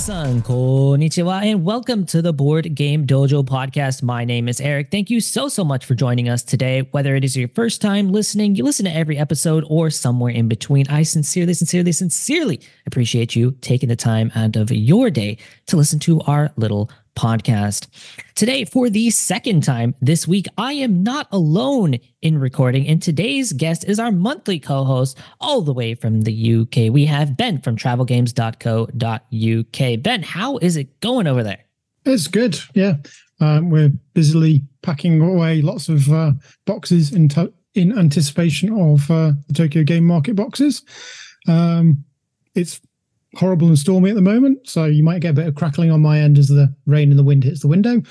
Minasan, konnichiwa, and welcome to the Board Game Dojo podcast. My name is Eric. Thank you so, so much for joining us today. Whether it is your first time listening, you listen to every episode, or somewhere in between, I sincerely, sincerely, sincerely appreciate you taking the time out of your day to listen to our little podcast. Today, for the second time this week, I am not alone in recording, and today's guest is our monthly co host all the way from the UK. We have Ben from travelgames.co.uk. Ben, how is it going over there? It's good. Yeah. Um, we're busily packing away lots of uh, boxes in, to- in anticipation of uh, the Tokyo Game Market boxes. Um, it's horrible and stormy at the moment, so you might get a bit of crackling on my end as the rain and the wind hits the window.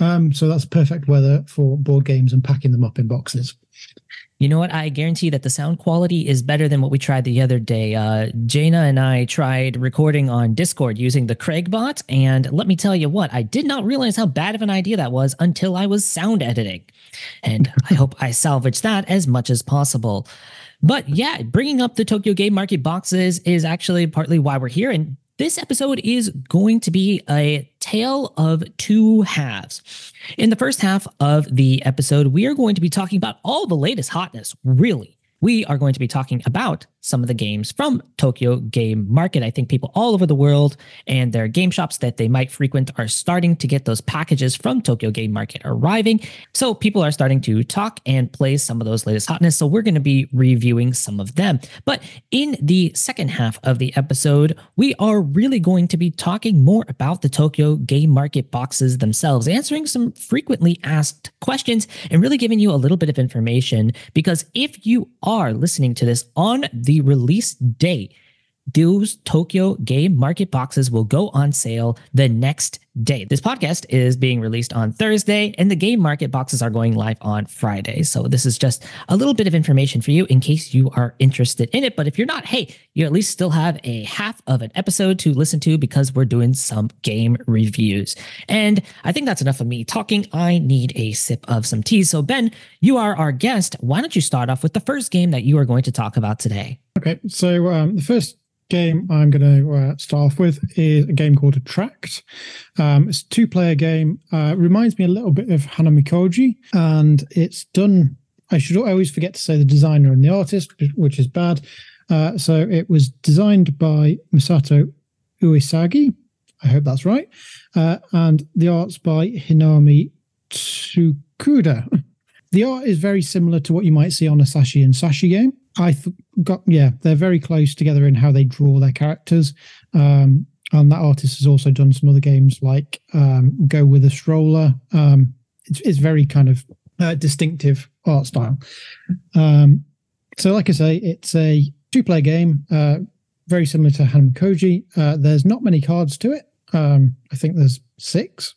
Um, so that's perfect weather for board games and packing them up in boxes. You know what? I guarantee that the sound quality is better than what we tried the other day. Uh, Jaina and I tried recording on Discord using the Craigbot, and let me tell you what, I did not realize how bad of an idea that was until I was sound editing. And I hope I salvage that as much as possible. But yeah, bringing up the Tokyo Game Market boxes is actually partly why we're here. And this episode is going to be a tale of two halves. In the first half of the episode, we are going to be talking about all the latest hotness, really. We are going to be talking about some of the games from Tokyo Game Market. I think people all over the world and their game shops that they might frequent are starting to get those packages from Tokyo Game Market arriving. So people are starting to talk and play some of those latest hotness. So we're going to be reviewing some of them. But in the second half of the episode, we are really going to be talking more about the Tokyo Game Market boxes themselves, answering some frequently asked questions and really giving you a little bit of information. Because if you are listening to this on the release date, those Tokyo Game Market boxes will go on sale the next day. This podcast is being released on Thursday, and the Game Market boxes are going live on Friday. So, this is just a little bit of information for you in case you are interested in it. But if you're not, hey, you at least still have a half of an episode to listen to because we're doing some game reviews. And I think that's enough of me talking. I need a sip of some tea. So, Ben, you are our guest. Why don't you start off with the first game that you are going to talk about today? Okay, so um, the first game I'm going to uh, start off with is a game called Attract. Um, it's a two player game. Uh, reminds me a little bit of Hanamikoji, and it's done. I should always forget to say the designer and the artist, which is bad. Uh, so it was designed by Masato Uesugi. I hope that's right. Uh, and the art's by Hinami Tsukuda. The art is very similar to what you might see on a Saashi and Saashi game. I got yeah, they're very close together in how they draw their characters. Um, and that artist has also done some other games like um, Go with a Stroller. Um, it's, it's, very kind of uh, distinctive art style. Um, so, like I say, it's a two-player game, uh, very similar to Hanamikoji. Uh, there's not many cards to it. Um, I think there's six,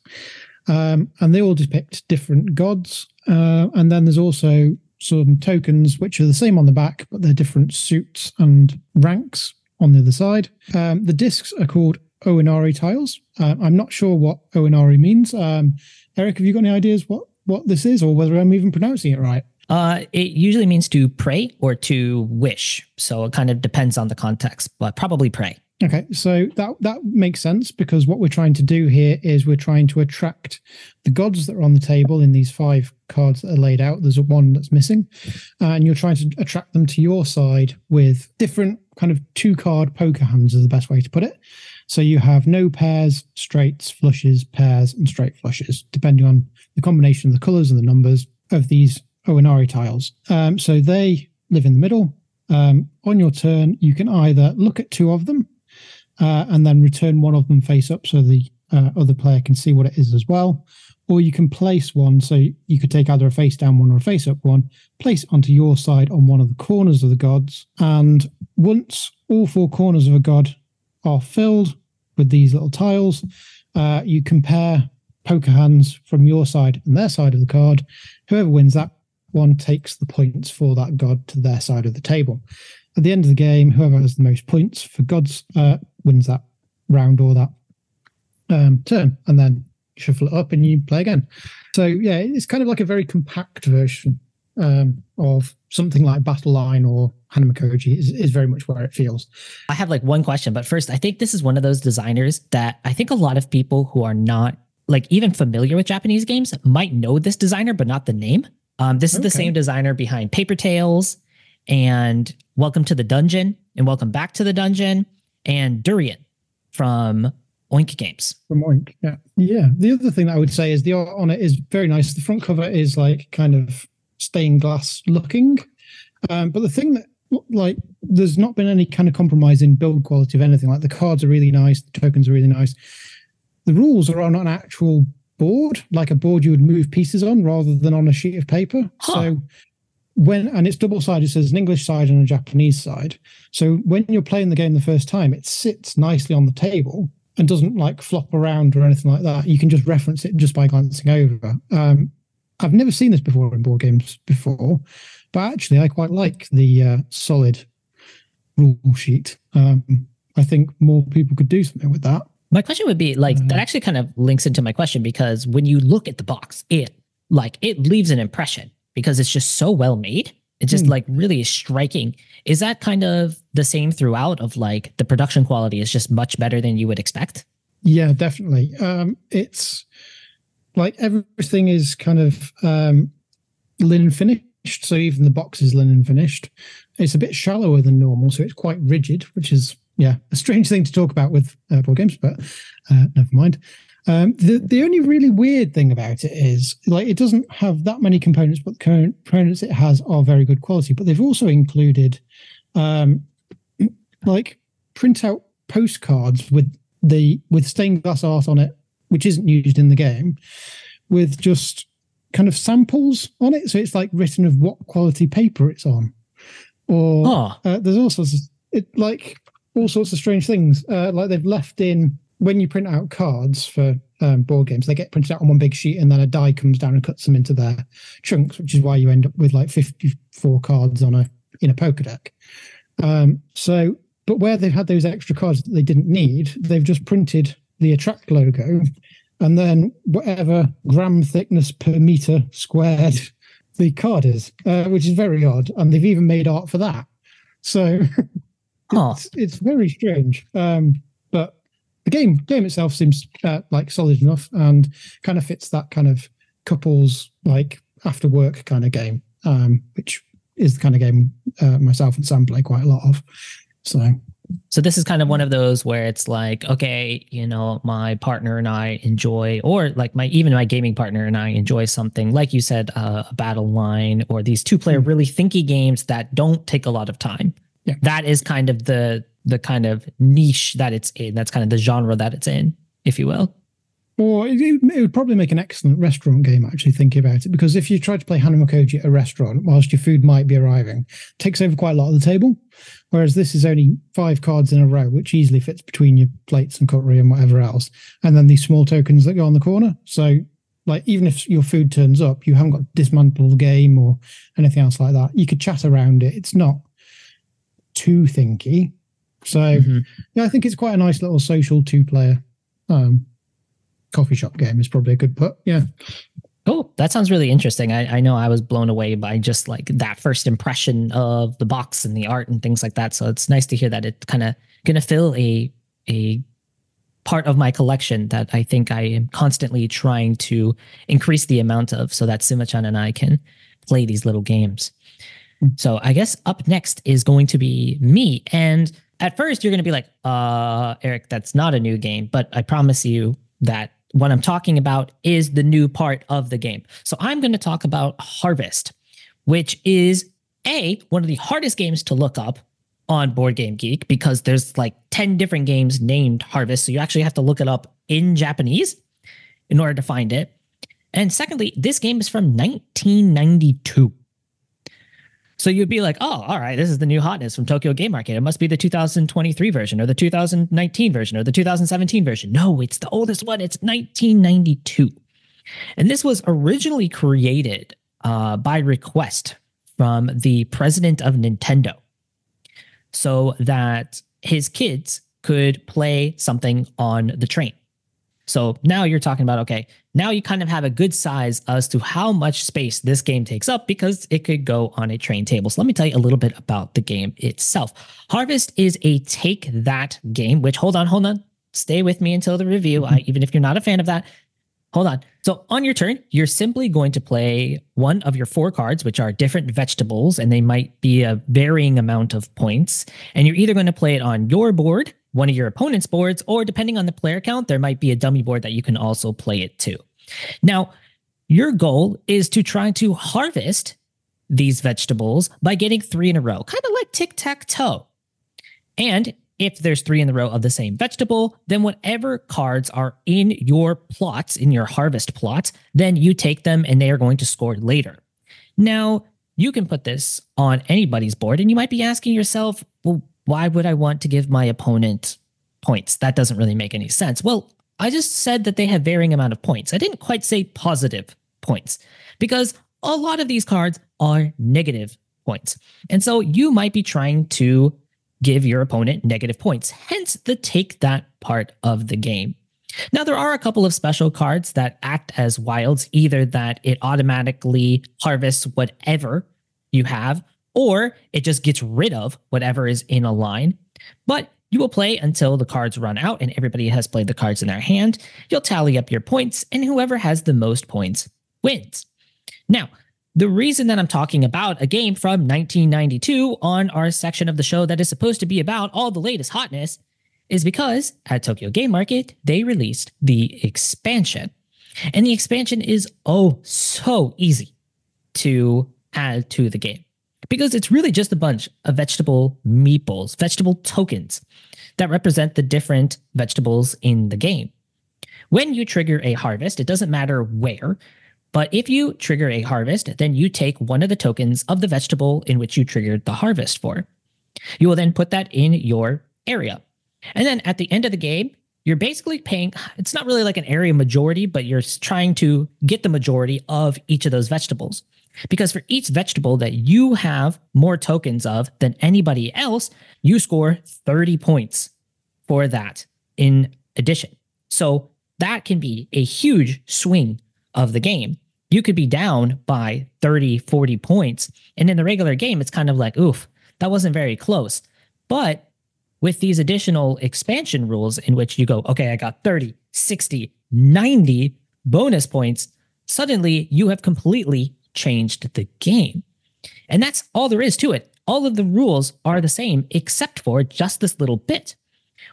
um, and they all depict different gods. Uh, and then there's also some tokens which are the same on the back, but they're different suits and ranks on the other side. Um, the discs are called Oinari tiles. Uh, I'm not sure what Oinari means. Um, Eric, have you got any ideas what what this is, or whether I'm even pronouncing it right? Uh, it usually means to pray or to wish. So it kind of depends on the context, but probably pray. Okay, so that that makes sense because what we're trying to do here is we're trying to attract the gods that are on the table in these five cards that are laid out. There's one that's missing, and you're trying to attract them to your side with different kind of two card poker hands is the best way to put it. So you have no pairs, straights, flushes, pairs, and straight flushes, depending on the combination of the colors and the numbers of these Oinari tiles. Um, so they live in the middle. Um, on your turn, you can either look at two of them uh, and then return one of them face up so the uh, other player can see what it is as well. Or you can place one, so you could take either a face down one or a face up one, place onto your side on one of the corners of the gods. And once all four corners of a god are filled with these little tiles, uh, you compare poker hands from your side and their side of the card. Whoever wins that one takes the points for that god to their side of the table. At the end of the game, whoever has the most points for gods uh, wins that round or that um, turn, and then shuffle it up and you play again. So yeah, it's kind of like a very compact version um, of something like Battle Line or Hanamikoji is, is very much where it feels. I have like one question, but first, I think this is one of those designers that I think a lot of people who are not like even familiar with Japanese games might know this designer, but not the name. Um, this is okay. the same designer behind Paper Tales and Welcome to the Dungeon and Welcome Back to the Dungeon and Durian from Oink Games. From Oink, yeah. Yeah. The other thing that I would say is the art on it is very nice. The front cover is like kind of stained glass looking. Um, but the thing that like there's not been any kind of compromise in build quality of anything. Like the cards are really nice, the tokens are really nice. The rules are on an actual board, like a board you would move pieces on rather than on a sheet of paper. Huh. So when and it's double sided, so there's an English side and a Japanese side. So when you're playing the game the first time, it sits nicely on the table and doesn't like flop around or anything like that. You can just reference it just by glancing over. Um, I've never seen this before in board games before, but actually I quite like the uh, solid rule sheet. Um, I think more people could do something with that. My question would be like that uh, actually kind of links into my question because when you look at the box, it like it leaves an impression because it's just so well made. It's just hmm. like really striking. Is that kind of the same throughout of like the production quality is just much better than you would expect? Yeah, definitely. Um, it's like everything is kind of um, linen finished. So even the box is linen finished. It's a bit shallower than normal, so it's quite rigid, which is yeah a strange thing to talk about with uh, board games, but uh, never mind. Um, the the only really weird thing about it is like it doesn't have that many components, but the components it has are very good quality. But they've also included um, like printout postcards with the with stained glass art on it, which isn't used in the game, with just kind of samples on it. So it's like written of what quality paper it's on. Or oh. uh, there's also it like all sorts of strange things. Uh, like they've left in when you print out cards for um, board games, they get printed out on one big sheet, and then a die comes down and cuts them into their chunks, which is why you end up with like fifty-four cards on a in a poker deck. Um, so, but where they've had those extra cards that they didn't need, they've just printed the attract logo, and then whatever gram thickness per meter squared the card is, uh, which is very odd. And they've even made art for that. So it's, it's very strange. Um, the game game itself seems uh, like solid enough and kind of fits that kind of couples like after work kind of game, um, which is the kind of game uh, myself and Sam play quite a lot of. So so this is kind of one of those where it's like, okay, you know, my partner and I enjoy, or like my even my gaming partner and I enjoy something like you said, uh, a battle line or these two player mm. really thinky games that don't take a lot of time. Yeah. That is kind of the the kind of niche that it's in. That's kind of the genre that it's in, if you will. Or it, it, would probably make an excellent restaurant game, actually, thinking about it. Because if you try to play Hanamikoji at a restaurant whilst your food might be arriving, takes over quite a lot of the table. Whereas this is only five cards in a row, which easily fits between your plates and cutlery and whatever else. And then these small tokens that go on the corner. So, like, even if your food turns up, you haven't got to dismantle the game or anything else like that. You could chat around it. It's not too thinky. So mm-hmm. yeah, I think it's quite a nice little social two player um, coffee shop game is probably a good put. Yeah. Oh, that sounds really interesting. I, I know I was blown away by just like that first impression of the box and the art and things like that. So it's nice to hear that it's kind of going to fill a a part of my collection that I think I am constantly trying to increase the amount of so that Sima-chan and I can play these little games. Hmm. So I guess up next is going to be me. And at first you're going to be like, uh, Eric, that's not a new game. But I promise you that what I'm talking about is the new part of the game. So I'm going to talk about Harvest, which is A, one of the hardest games to look up on Board Game Geek because there's like 10 different games named Harvest. So you actually have to look it up in Japanese in order to find it. And secondly, this game is from 1992. So you'd be like, oh, all right, this is the new hotness from Tokyo Game Arcade. It must be the 2023 version or the 2019 version or the 2017 version. No, it's the oldest one. It's 1992. And this was originally created uh, by request from the president of Nintendo so that his kids could play something on the train. So now you're talking about, okay, now you kind of have a good size as to how much space this game takes up because it could go on a train table. So let me tell you a little bit about the game itself. Harvest is a take that game, which hold on, hold on. Stay with me until the review. Mm-hmm. I, even if you're not a fan of that, hold on. So on your turn, you're simply going to play one of your four cards, which are different vegetables, and they might be a varying amount of points. And you're either going to play it on your board one of your opponent's boards, or depending on the player count, there might be a dummy board that you can also play it to. Now, your goal is to try to harvest these vegetables by getting three in a row, kind of like tic tac toe. And if there's three in the row of the same vegetable, then whatever cards are in your plots, in your harvest plot, then you take them and they are going to score later. Now, you can put this on anybody's board, and you might be asking yourself, well, why would I want to give my opponent points? That doesn't really make any sense. Well, I just said that they have varying amount of points. I didn't quite say positive points because a lot of these cards are negative points. And so you might be trying to give your opponent negative points, hence the take that part of the game. Now, there are a couple of special cards that act as wilds, either that it automatically harvests whatever you have, or it just gets rid of whatever is in a line. But you will play until the cards run out and everybody has played the cards in their hand. You'll tally up your points, and whoever has the most points wins. Now, the reason that I'm talking about a game from 1992 on our section of the show that is supposed to be about all the latest hotness is because at Tokyo Game Market, they released the expansion. And the expansion is oh so easy to add to the game because it's really just a bunch of vegetable meeples, vegetable tokens that represent the different vegetables in the game. When you trigger a harvest, it doesn't matter where, but if you trigger a harvest, then you take one of the tokens of the vegetable in which you triggered the harvest for. You will then put that in your area. And then at the end of the game, you're basically paying, it's not really like an area majority, but you're trying to get the majority of each of those vegetables. Because for each vegetable that you have more tokens of than anybody else, you score 30 points for that in addition. So that can be a huge swing of the game. You could be down by 30, 40 points. And in the regular game, it's kind of like, oof, that wasn't very close. But with these additional expansion rules in which you go, okay, I got 30, 60, 90 bonus points, suddenly you have completely changed the game. And that's all there is to it. All of the rules are the same except for just this little bit,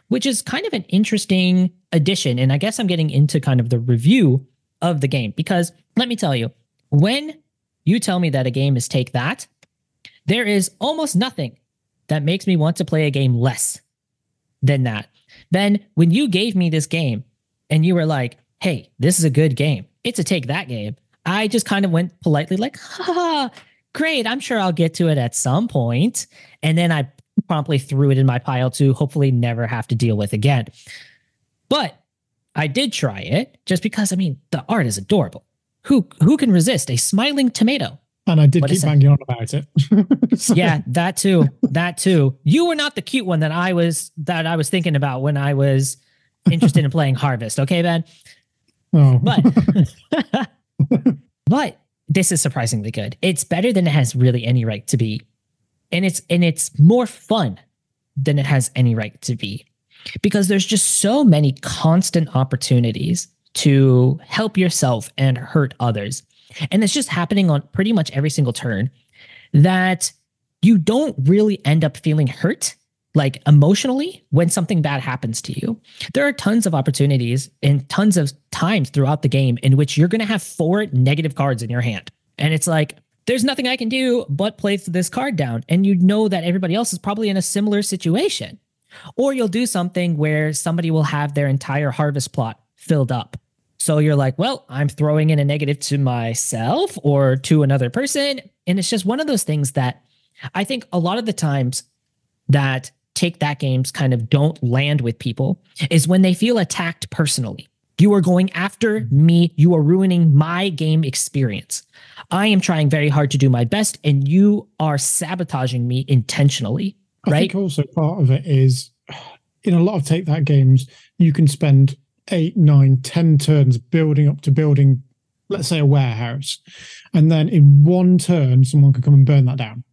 which is kind of an interesting addition. And I guess I'm getting into kind of the review of the game because let me tell you, when you tell me that a game is take that, there is almost nothing that makes me want to play a game less than that. Then when you gave me this game and you were like, hey, this is a good game, it's a take that game. I just kind of went politely, like, ha, great. I'm sure I'll get to it at some point. And then I promptly threw it in my pile to hopefully never have to deal with again. But I did try it just because, I mean, the art is adorable. Who who can resist a smiling tomato? And I did what keep banging on about it. so. Yeah, that too. That too. You were not the cute one that I was that I was thinking about when I was interested in playing Harvest. Okay, Ben. Oh. But but this is surprisingly good. It's better than it has really any right to be. And it's and it's more fun than it has any right to be. Because there's just so many constant opportunities to help yourself and hurt others. And it's just happening on pretty much every single turn that you don't really end up feeling hurt like emotionally when something bad happens to you. There are tons of opportunities and tons of times throughout the game in which you're going to have four negative cards in your hand. And it's like, there's nothing I can do but play this card down. And you know that everybody else is probably in a similar situation. Or you'll do something where somebody will have their entire harvest plot filled up. So you're like, well, I'm throwing in a negative to myself or to another person. And it's just one of those things that I think a lot of the times that take that games kind of don't land with people is when they feel attacked personally. You are going after me. You are ruining my game experience. I am trying very hard to do my best, and you are sabotaging me intentionally. Right. I think also part of it is in a lot of take that games, you can spend eight, nine, ten turns building up to building, let's say a warehouse, and then in one turn someone could come and burn that down.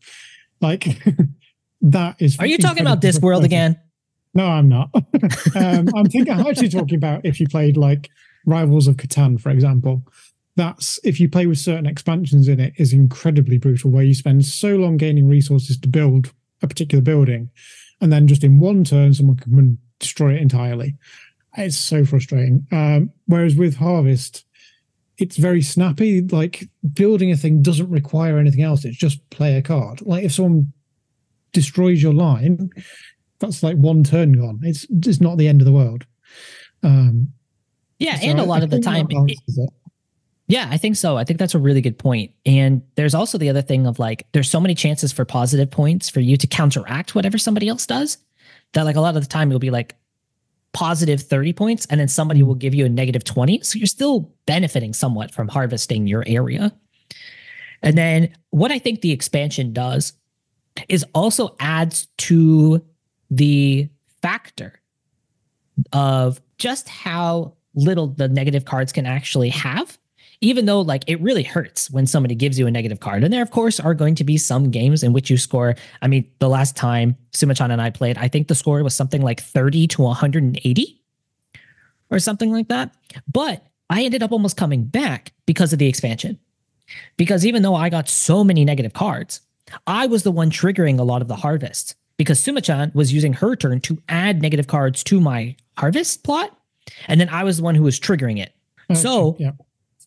Like that is. Are you talking about Discworld again? No, I'm not. um, I'm thinking. I'm actually talking about if you played like Rivals of Catan, for example. That's if you play with certain expansions in it, is incredibly brutal. Where you spend so long gaining resources to build a particular building, and then just in one turn, someone can destroy it entirely. It's so frustrating. Um, whereas with Harvest, it's very snappy. Like building a thing doesn't require anything else. It's just play a card. Like if someone destroys your line, that's like one turn gone. It's it's not the end of the world. Um, yeah, so and a lot of the time, it, yeah, I think so. I think that's a really good point. And there's also the other thing of like, there's so many chances for positive points for you to counteract whatever somebody else does that like a lot of the time you'll be like positive 30 points and then somebody mm. will give you a negative 20. So you're still benefiting somewhat from harvesting your area. And then what I think the expansion does is also adds to the factor of just how little the negative cards can actually have even though like it really hurts when somebody gives you a negative card. And there of course are going to be some games in which you score. I mean the last time sumachan and i played i think the score was something like 30 to 180 or something like that. But i ended up almost coming back because of the expansion. Because even though i got so many negative cards i was the one triggering a lot of the harvests because Sumachan was using her turn to add negative cards to my harvest plot. And then I was the one who was triggering it. Okay, so yeah.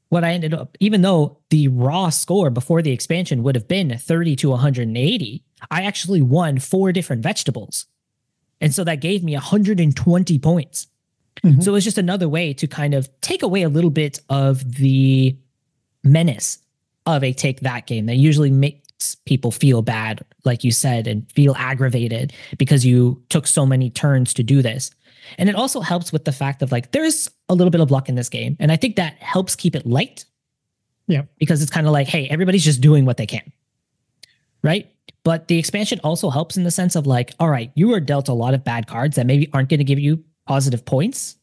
what I ended up, even though the raw score before the expansion would have been 30 to 180, I actually won four different vegetables. And so that gave me 120 points. Mm-hmm. So it's just another way to kind of take away a little bit of the menace of a take that game that usually make, people feel bad, like you said, and feel aggravated because you took so many turns to do this. And it also helps with the fact of like, there's a little bit of luck in this game. And I think that helps keep it light. Yeah. Because it's kind of like, hey, everybody's just doing what they can. Right. But the expansion also helps in the sense of like, all right, you were dealt a lot of bad cards that maybe aren't going to give you positive points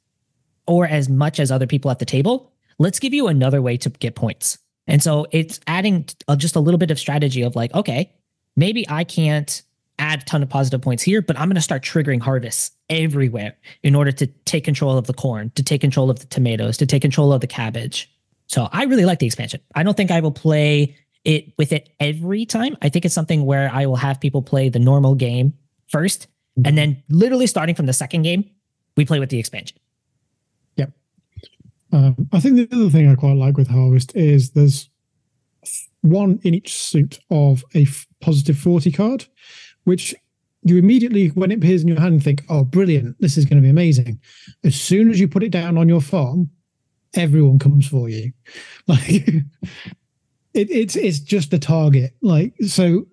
or as much as other people at the table. Let's give you another way to get points. And so it's adding uh, just a little bit of strategy of like, okay, maybe I can't add a ton of positive points here, but I'm going to start triggering harvests everywhere in order to take control of the corn, to take control of the tomatoes, to take control of the cabbage. So I really like the expansion. I don't think I will play it with it every time. I think it's something where I will have people play the normal game first, and mm-hmm. then literally starting from the second game, we play with the expansion. Um, I think the other thing I quite like with Harvest is there's one in each suit of a f- positive 40 card, which you immediately, when it appears in your hand, think, oh, brilliant, this is going to be amazing. As soon as you put it down on your farm, everyone comes for you. Like, it, it's it's just the target. Like, so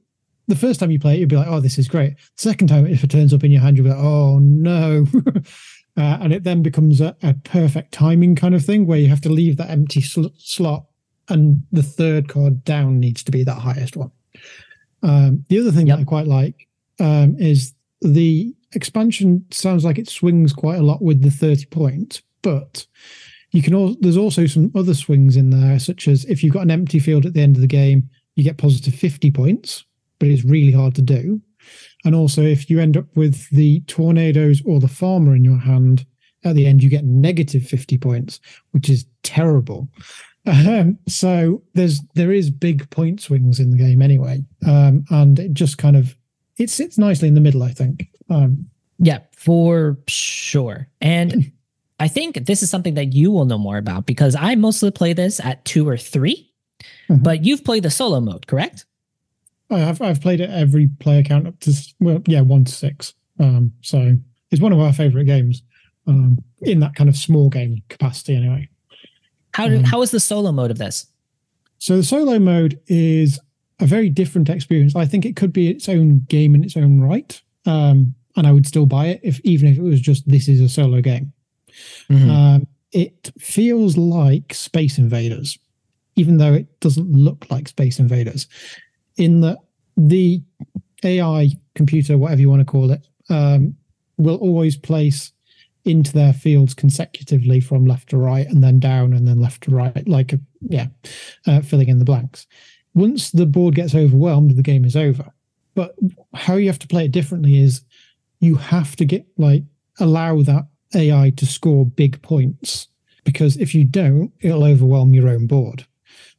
the first time you play it, you'll be like, oh, this is great. Second time, if it turns up in your hand, you'll be like, oh, no. Uh, and it then becomes a, a, perfect timing kind of thing where you have to leave that empty sl- slot and the third card down needs to be that highest one. Um, the other thing yep. that I quite like um, is the expansion sounds like it swings quite a lot with the 30 points, but you can also, there's also some other swings in there, such as if you've got an empty field at the end of the game, you get positive 50 points, but it's really hard to do. And also, if you end up with the tornadoes or the farmer in your hand, at the end you get negative 50 points, which is terrible. Um, so there's there is big point swings in the game anyway, um, and it just kind of it sits nicely in the middle, I think. Um, yeah, for sure. And I think this is something that you will know more about because I mostly play this at two or 3 mm-hmm. but you've played the solo mode, correct? I've I've played it every player count up to well, yeah, one to six. Um, so it's one of our favorite games um, in that kind of small game capacity, anyway. How did um, how is the solo mode of this? So the solo mode is a very different experience. I think it could be its own game in its own right, um, and I would still buy it if even if it was just this is a solo game. Mm-hmm. Um, it feels like Space Invaders, even though it doesn't look like Space Invaders in that the AI computer, whatever you want to call it, um, will always place into their fields consecutively from left to right and then down and then left to right, like, a, yeah, uh, filling in the blanks. Once the board gets overwhelmed, the game is over. But how you have to play it differently is you have to get like allow that AI to score big points because if you don't, it'll overwhelm your own board.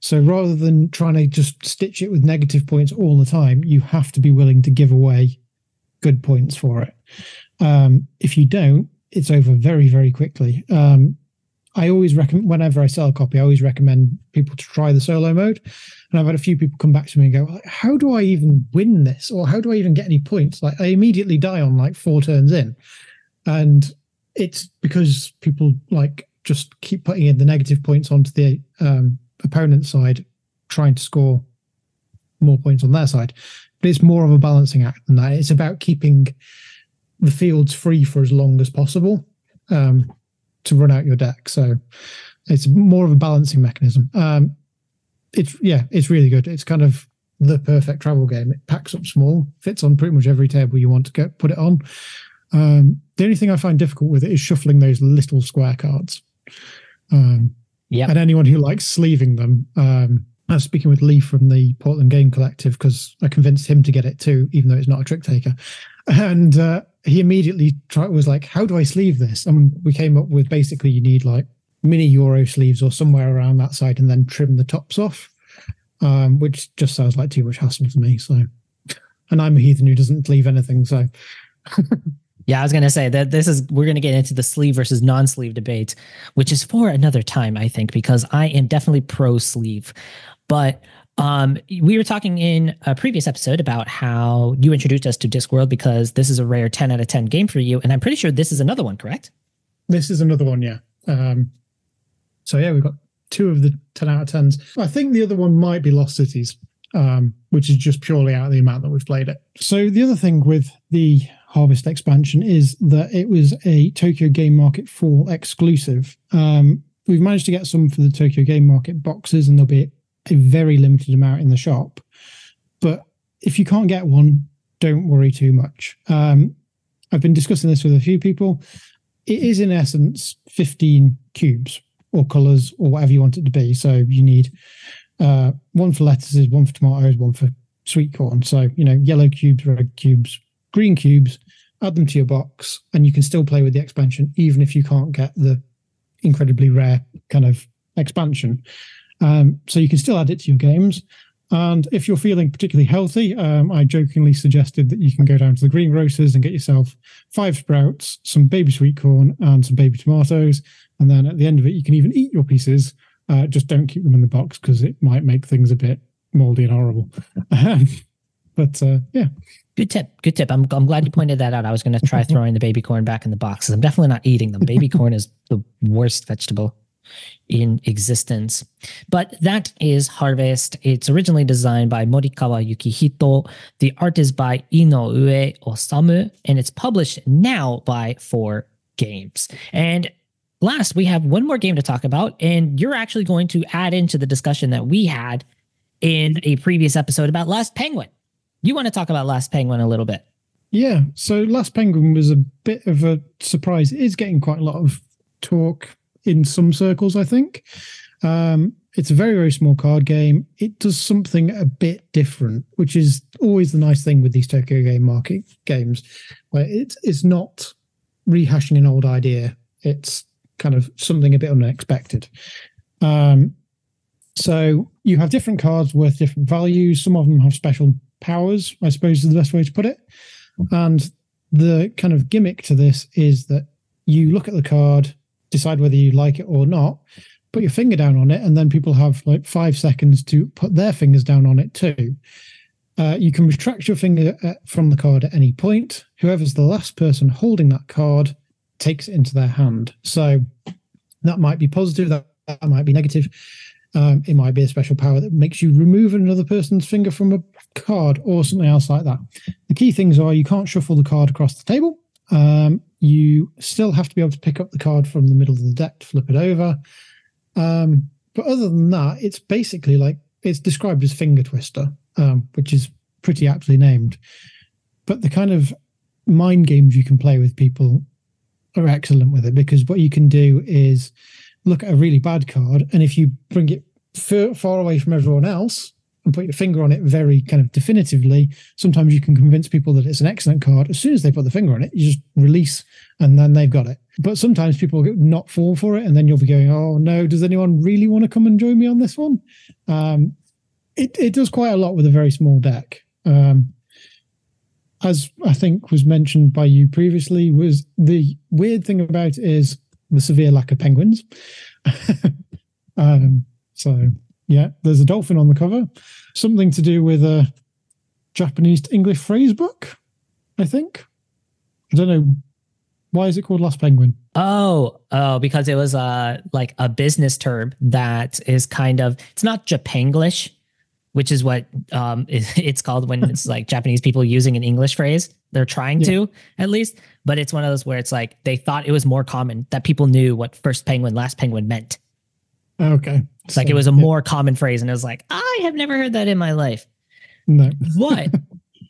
So rather than trying to just stitch it with negative points all the time, you have to be willing to give away good points for it. Um, if you don't, it's over very, very quickly. Um, I always recommend, whenever I sell a copy, I always recommend people to try the solo mode. And I've had a few people come back to me and go, How do I even win this? Or how do I even get any points? Like, I immediately die on like four turns in. And it's because people like just keep putting in the negative points onto the um, opponent's side, trying to score more points on their side. But it's more of a balancing act than that. It's about keeping the fields free for as long as possible um, to run out your deck. So it's more of a balancing mechanism. Um, it's yeah, it's really good. It's kind of the perfect travel game. It packs up small, fits on pretty much every table you want to get put it on. Um, the only thing I find difficult with it is shuffling those little square cards. Um, yeah. And anyone who likes sleeving them, um, I was speaking with Lee from the Portland Game Collective because I convinced him to get it too, even though it's not a trick taker. And uh, he immediately tried, was like, "How do I sleeve this?" And we came up with basically you need like mini Euro sleeves or somewhere around that side, and then trim the tops off, um, which just sounds like too much hassle to me. So, and I'm a heathen who doesn't leave anything, so. Yeah, I was going to say that this is we're going to get into the sleeve versus non-sleeve debate, which is for another time, I think, because I am definitely pro sleeve. But um, we were talking in a previous episode about how you introduced us to Discworld because this is a rare 10 out of 10 game for you, and I'm pretty sure this is another one, correct? This is another one, yeah. Um, so yeah, we've got two of the 10 out of 10s. I think the other one might be Lost Cities, um, which is just purely out of the amount that we've played it. So the other thing with the Harvest expansion is that it was a Tokyo Game Market Fall exclusive. Um, we've managed to get some for the Tokyo Game Market boxes, and there'll be a very limited amount in the shop. But if you can't get one, don't worry too much. Um, I've been discussing this with a few people. It is, in essence, 15 cubes or colors or whatever you want it to be. So you need uh, one for lettuces, one for tomatoes, one for sweet corn. So, you know, yellow cubes, red cubes, green cubes, add them to your box, and you can still play with the expansion, even if you can't get the incredibly rare kind of expansion. Um, so you can still add it to your games. And if you're feeling particularly healthy, um, I jokingly suggested that you can go down to the greengrocers and get yourself five sprouts, some baby sweet corn, and some baby tomatoes. And then at the end of it, you can even eat your pieces. Uh, just don't keep them in the box because it might make things a bit moldy and horrible. but uh, yeah, Good tip. Good tip. I'm, I'm glad you pointed that out. I was going to try throwing the baby corn back in the boxes. I'm definitely not eating them. Baby corn is the worst vegetable in existence. But that is Harvest. It's originally designed by Morikawa Yukihito. The art is by Inoue Osamu, and it's published now by Four Games. And last, we have one more game to talk about, and you're actually going to add into the discussion that we had in a previous episode about Last Penguin. You want to talk about Last Penguin a little bit? Yeah. So Last Penguin was a bit of a surprise. It is getting quite a lot of talk in some circles, I think. Um, it's a very, very small card game. It does something a bit different, which is always the nice thing with these Tokyo Game Market games, where it's it's not rehashing an old idea. It's kind of something a bit unexpected. Um, so you have different cards worth different values. Some of them have special powers, I suppose is the best way to put it. And the kind of gimmick to this is that you look at the card, decide whether you like it or not, put your finger down on it, and then people have like five seconds to put their fingers down on it too. Uh, you can retract your finger uh, from the card at any point. Whoever's the last person holding that card takes it into their hand. So that might be positive, that, that might be negative. Um, it might be a special power that makes you remove another person's finger from a card or something else like that. The key things are you can't shuffle the card across the table. Um, you still have to be able to pick up the card from the middle of the deck to flip it over. Um, but other than that, it's basically like it's described as finger twister, um, which is pretty aptly named. But the kind of mind games you can play with people are excellent with it because what you can do is look at a really bad card, and if you bring it far, away from everyone else and put your finger on it very kind of definitively, sometimes you can convince people that it's an excellent card. As soon as they put the finger on it, you just release, and then they've got it. But sometimes people not fall for it, and then you'll be going, "Oh no, does anyone really want to come and join me on this one?" Um, it it does quite a lot with a very small deck. Um, as I think was mentioned by you previously, was the weird thing about it is the severe lack of penguins. um, so yeah, there's a dolphin on the cover, something to do with a Japanese English phrase book, I think. I don't know why is it called Last Penguin? Oh, oh, because it was uh like a business term that is kind of it's not Japanglish, which is what um it's called when it's like Japanese people using an English phrase. They're trying yeah. to at least, but it's one of those where it's like they thought it was more common that people knew what first penguin, last penguin meant. Okay. It's so, like it was a yeah. more common phrase, and it was like I have never heard that in my life. No, but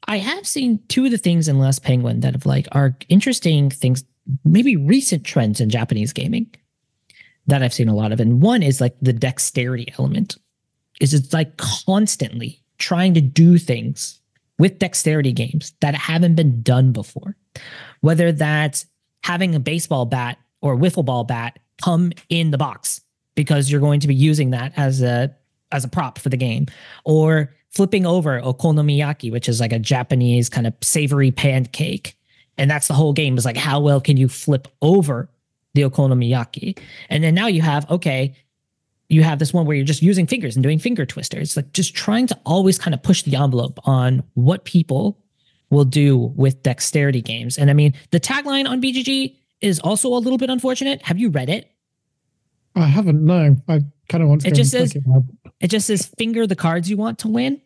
I have seen two of the things in Last Penguin that have like are interesting things maybe recent trends in Japanese gaming that I've seen a lot of. And one is like the dexterity element. Is it's like constantly trying to do things with dexterity games that haven't been done before. Whether that's having a baseball bat or wiffle ball bat come in the box because you're going to be using that as a as a prop for the game, or flipping over okonomiyaki, which is like a Japanese kind of savory pancake and that's the whole game is like, how well can you flip over the okonomiyaki? And then now you have, okay, you have this one where you're just using fingers and doing finger twisters, like just trying to always kind of push the envelope on what people will do with dexterity games. And I mean, the tagline on BGG is also a little bit unfortunate. Have you read it? I haven't. No, I kind of want to. It just says it, it just says finger the cards you want to win,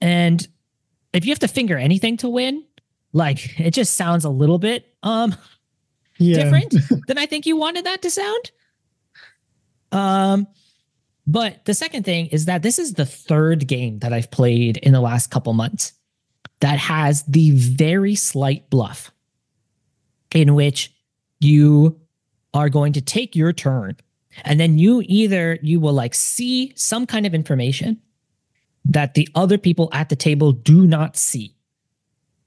and if you have to finger anything to win, like it just sounds a little bit um yeah. different than I think you wanted that to sound. Um but the second thing is that this is the third game that I've played in the last couple months that has the very slight bluff in which you are going to take your turn. And then you either you will like see some kind of information that the other people at the table do not see.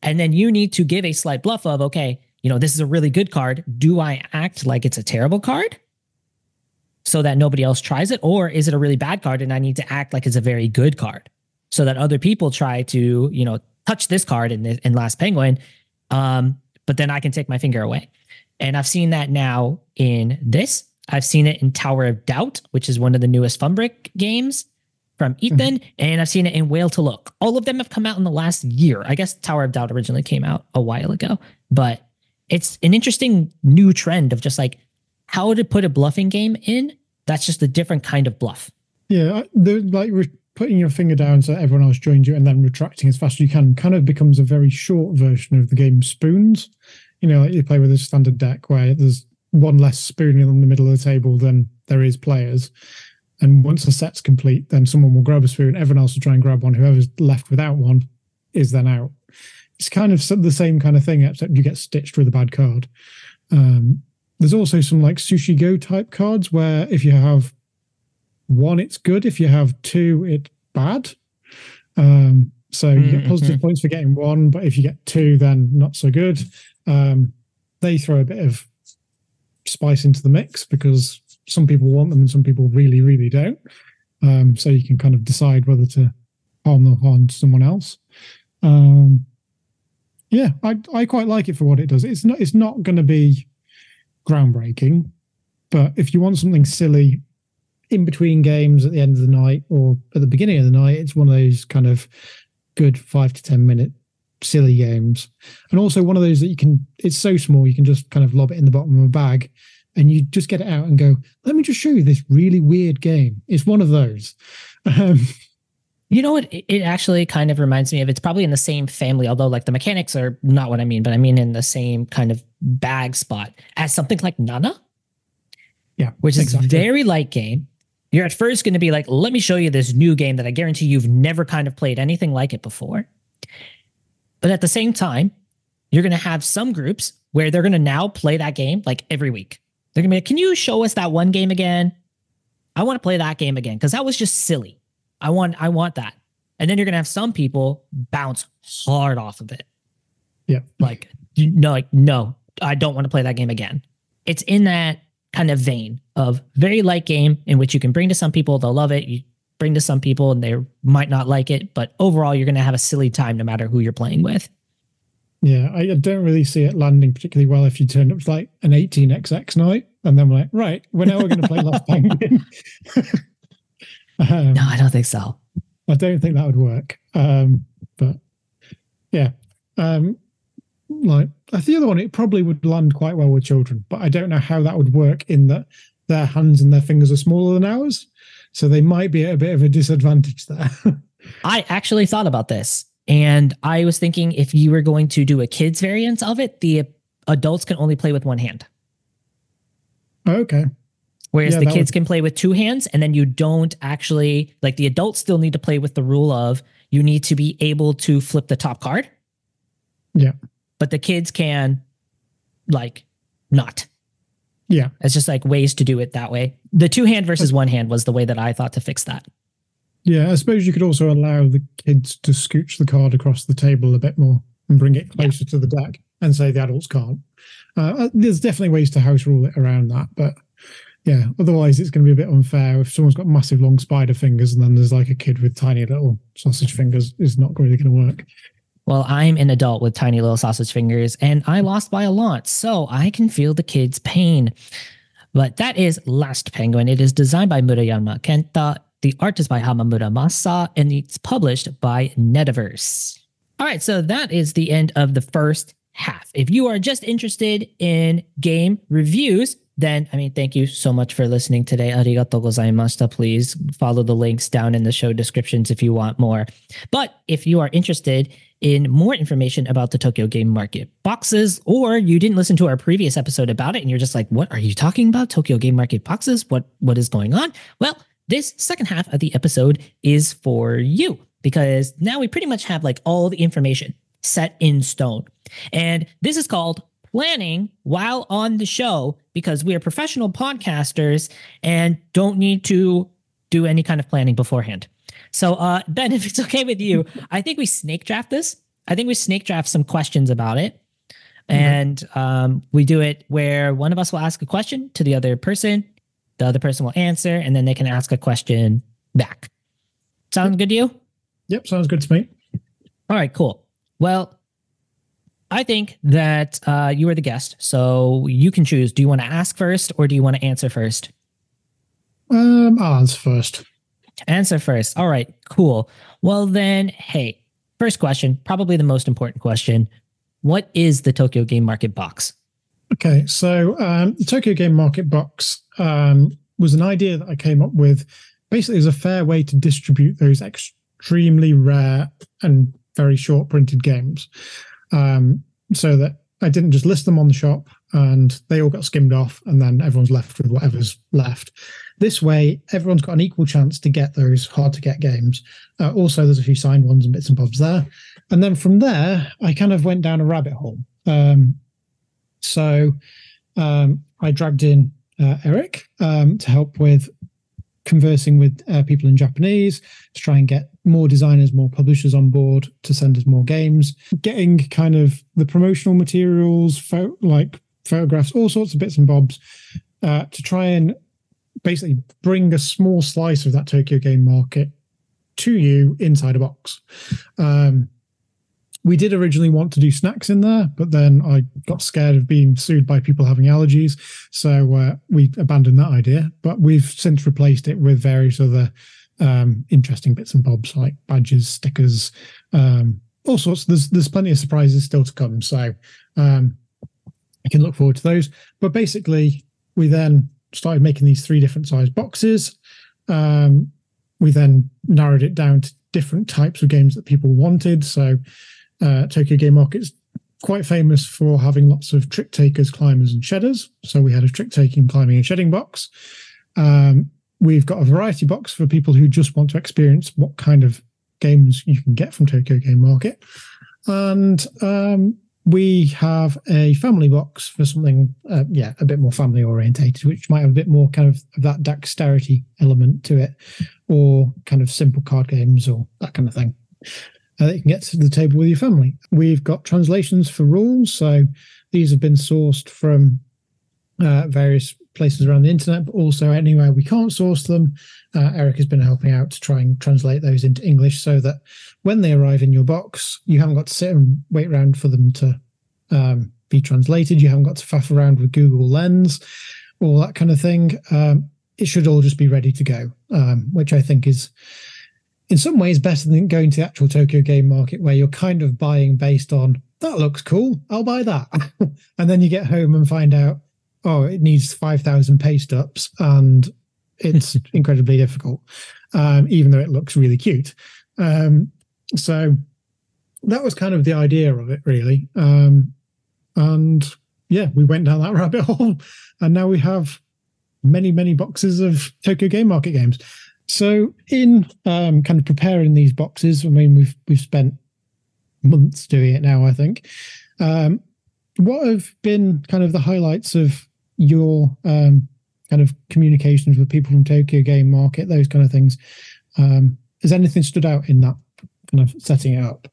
And then you need to give a slight bluff of, okay, you know, this is a really good card. Do I act like it's a terrible card so that nobody else tries it? Or is it a really bad card and I need to act like it's a very good card so that other people try to, you know, touch this card in, in Last Penguin, um, but then I can take my finger away. And I've seen that now in this. I've seen it in Tower of Doubt, which is one of the newest Funbrick games from mm-hmm. Ethan, mm-hmm. and I've seen it in Whale to Look. All of them have come out in the last year. I guess Tower of Doubt originally came out a while ago, but it's an interesting new trend of just like how to put a bluffing game in. That's just a different kind of bluff. Yeah, the, like re- putting your finger down so everyone else joins you and then retracting as fast as you can kind of becomes a very short version of the game Spoons. You know, like you play with a standard deck where there's one less spoon in the middle of the table than there is players. And once the set's complete, then someone will grab a spoon, everyone else will try and grab one. Whoever's left without one is then out. It's kind of the same kind of thing, except you get stitched with a bad card. Um, there's also some like sushi go type cards where if you have one, it's good. If you have two, it's bad. Um, so you get positive mm-hmm. points for getting one, but if you get two, then not so good. Um, they throw a bit of spice into the mix because some people want them and some people really, really don't. Um, so you can kind of decide whether to harm or harm someone else. Um, yeah, I I quite like it for what it does. It's not it's not going to be groundbreaking, but if you want something silly in between games at the end of the night or at the beginning of the night, it's one of those kind of good five to ten minute silly games, and also one of those that you can. It's so small you can just kind of lob it in the bottom of a bag and you just get it out and go, let me just show you this really weird game. It's one of those. Um, you know what? It actually kind of reminds me of. It's probably in the same family, although like the mechanics are not what I mean, but I mean in the same kind of bag spot as something like Nana. Yeah, which is exactly. very light game. You're at first going to be like, let me show you this new game that I guarantee you've never kind of played anything like it before. But at the same time, you're going to have some groups where they're going to now play that game like every week. They're going to be like, can you show us that one game again? I want to play that game again because that was just silly. I want, I want that. And then you're going to have some people bounce hard off of it. Yeah. Like, no, like, no, I don't want to play that game again. It's in that kind of vein of very light game in which you can bring to some people, they'll love it. You bring to some people and they might not like it, but overall, you're going to have a silly time no matter who you're playing with. Yeah, I don't really see it landing particularly well if you turn up to like an 18xx night and then we're like, right, we're now we're going to play Lost Penguin. um, no, I don't think so. I don't think that would work. Um, but yeah, um, like the other one, it probably would land quite well with children, but I don't know how that would work in that their hands and their fingers are smaller than ours, so they might be at a bit of a disadvantage there. I actually thought about this, and I was thinking if you were going to do a kids variant of it, the adults can only play with one hand. Okay. Whereas yeah, the kids would... can play with two hands, and then you don't actually like the adults still need to play with the rule of you need to be able to flip the top card. Yeah but the kids can like not. Yeah. It's just like ways to do it that way. The two hand versus one hand was the way that I thought to fix that. Yeah, I suppose you could also allow the kids to scooch the card across the table a bit more and bring it closer yeah. to the deck and say the adults can't. Uh, uh, there's definitely ways to house rule it around that, but yeah, otherwise it's going to be a bit unfair if someone's got massive long spider fingers and then there's like a kid with tiny little sausage fingers. Is not really going to work. Well, I'm an adult with tiny little sausage fingers and I lost by a lot, so I can feel the kids' pain. But that is Last Penguin. It is designed by Murayama Kenta. The art is by Hamamura Masa, and it's published by Netaverse. All right, so that is the end of the first half. If you are just interested in game reviews, then I mean, thank you so much for listening today. Arigato gozaimashita. Please follow the links down in the show descriptions if you want more. But if you are interested in more information about the Tokyo Game Market boxes, or you didn't listen to our previous episode about it and you're just like, what are you talking about? Tokyo Game Market boxes? What what is going on? Well, this second half of the episode is for you because now we pretty much have like all the information set in stone. And this is called planning while on the show because we are professional podcasters and don't need to do any kind of planning beforehand. So, uh, Ben, if it's okay with you, I think we snake draft this. I think we snake draft some questions about it. Mm-hmm. And um, we do it where one of us will ask a question to the other person, the other person will answer, and then they can ask a question back. Sound good to you? Yep, sounds good to me. All right, cool. Well, I think that uh, you are the guest, so you can choose. Do you want to ask first, or do you want to answer first? Um, I'll answer first. Answer first. All right, cool. Well, then, hey, first question, probably the most important question. What is the Tokyo Game Market box? Okay, so um, the Tokyo Game Market box um, was an idea that I came up with. Basically, as a fair way to distribute those extremely rare and very short printed games, um, so that I didn't just list them on the shop and they all got skimmed off, and then everyone's left with whatever's left. This way, everyone's got an equal chance to get those hard to get games. Uh, also, there's a few signed ones and bits and bobs there. And then from there, I kind of went down a rabbit hole. Um, so um, I dragged in uh, Eric um, to help with conversing with uh, people in Japanese to try and get more designers, more publishers on board to send us more games, getting kind of the promotional materials, like photographs, all sorts of bits and bobs uh, to try and basically bring a small slice of that Tokyo game market to you inside a box. Um, we did originally want to do snacks in there, but then I got scared of being sued by people having allergies. So uh, we abandoned that idea, but we've since replaced it with various other um, interesting bits and bobs like badges, stickers, um, all sorts. There's there's plenty of surprises still to come. So um, you can look forward to those. But basically, we then started making these three different size boxes. Um, we then narrowed it down to different types of games that people wanted. So uh, Tokyo Game Market's quite famous for having lots of trick takers, climbers, and shedders. So we had a trick taking, climbing, and shedding box. Um, we've got a variety box for people who just want to experience what kind of games you can get from Tokyo Game Market. And um, we have a family box for something, uh, yeah, a bit more family orientated, which might have a bit more kind of, that dexterity element to it, or kind of simple card games or that kind of thing. Uh, that you can get to the table with your family. We've got translations for rules, so these have been sourced from uh, various places around the internet, but also anywhere we can't source them. Uh, Eric has been helping out to try and translate those into English so that when they arrive in your box, you haven't got to sit and wait around for them to um, be translated. You haven't got to faff around with Google Lens, all that kind of thing. Um, it should all just be ready to go, um, which I think is in some ways better than going to the actual Tokyo game market where you're kind of buying based on that looks cool, I'll buy that. and then you get home and find out, oh, it needs 5,000 paste ups and it's incredibly difficult, um, even though it looks really cute. Um, so that was kind of the idea of it, really. Um, and yeah, we went down that rabbit hole, and now we have many, many boxes of Tokyo Game Market games. So, in um, kind of preparing these boxes, I mean, we've we've spent months doing it now. I think. Um, what have been kind of the highlights of your um, kind of communications with people from Tokyo Game Market, those kind of things? Um, has anything stood out in that kind of setting it up?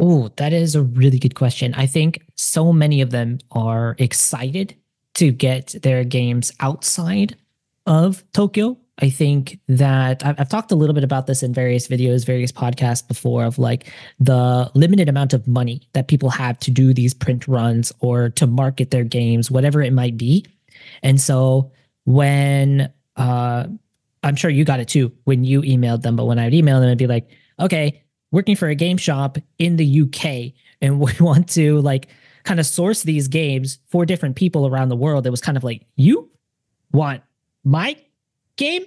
Oh, that is a really good question. I think so many of them are excited to get their games outside of Tokyo. I think that I've, talked a little bit about this in various videos, various podcasts before of like the limited amount of money that people have to do these print runs or to market their games, whatever it might be. And so when uh, I'm sure you got it too when you emailed them, but when I would email them, I'd be like, okay, working for a game shop in the UK and we want to like kind of source these games for different people around the world. It was kind of like, you want my game?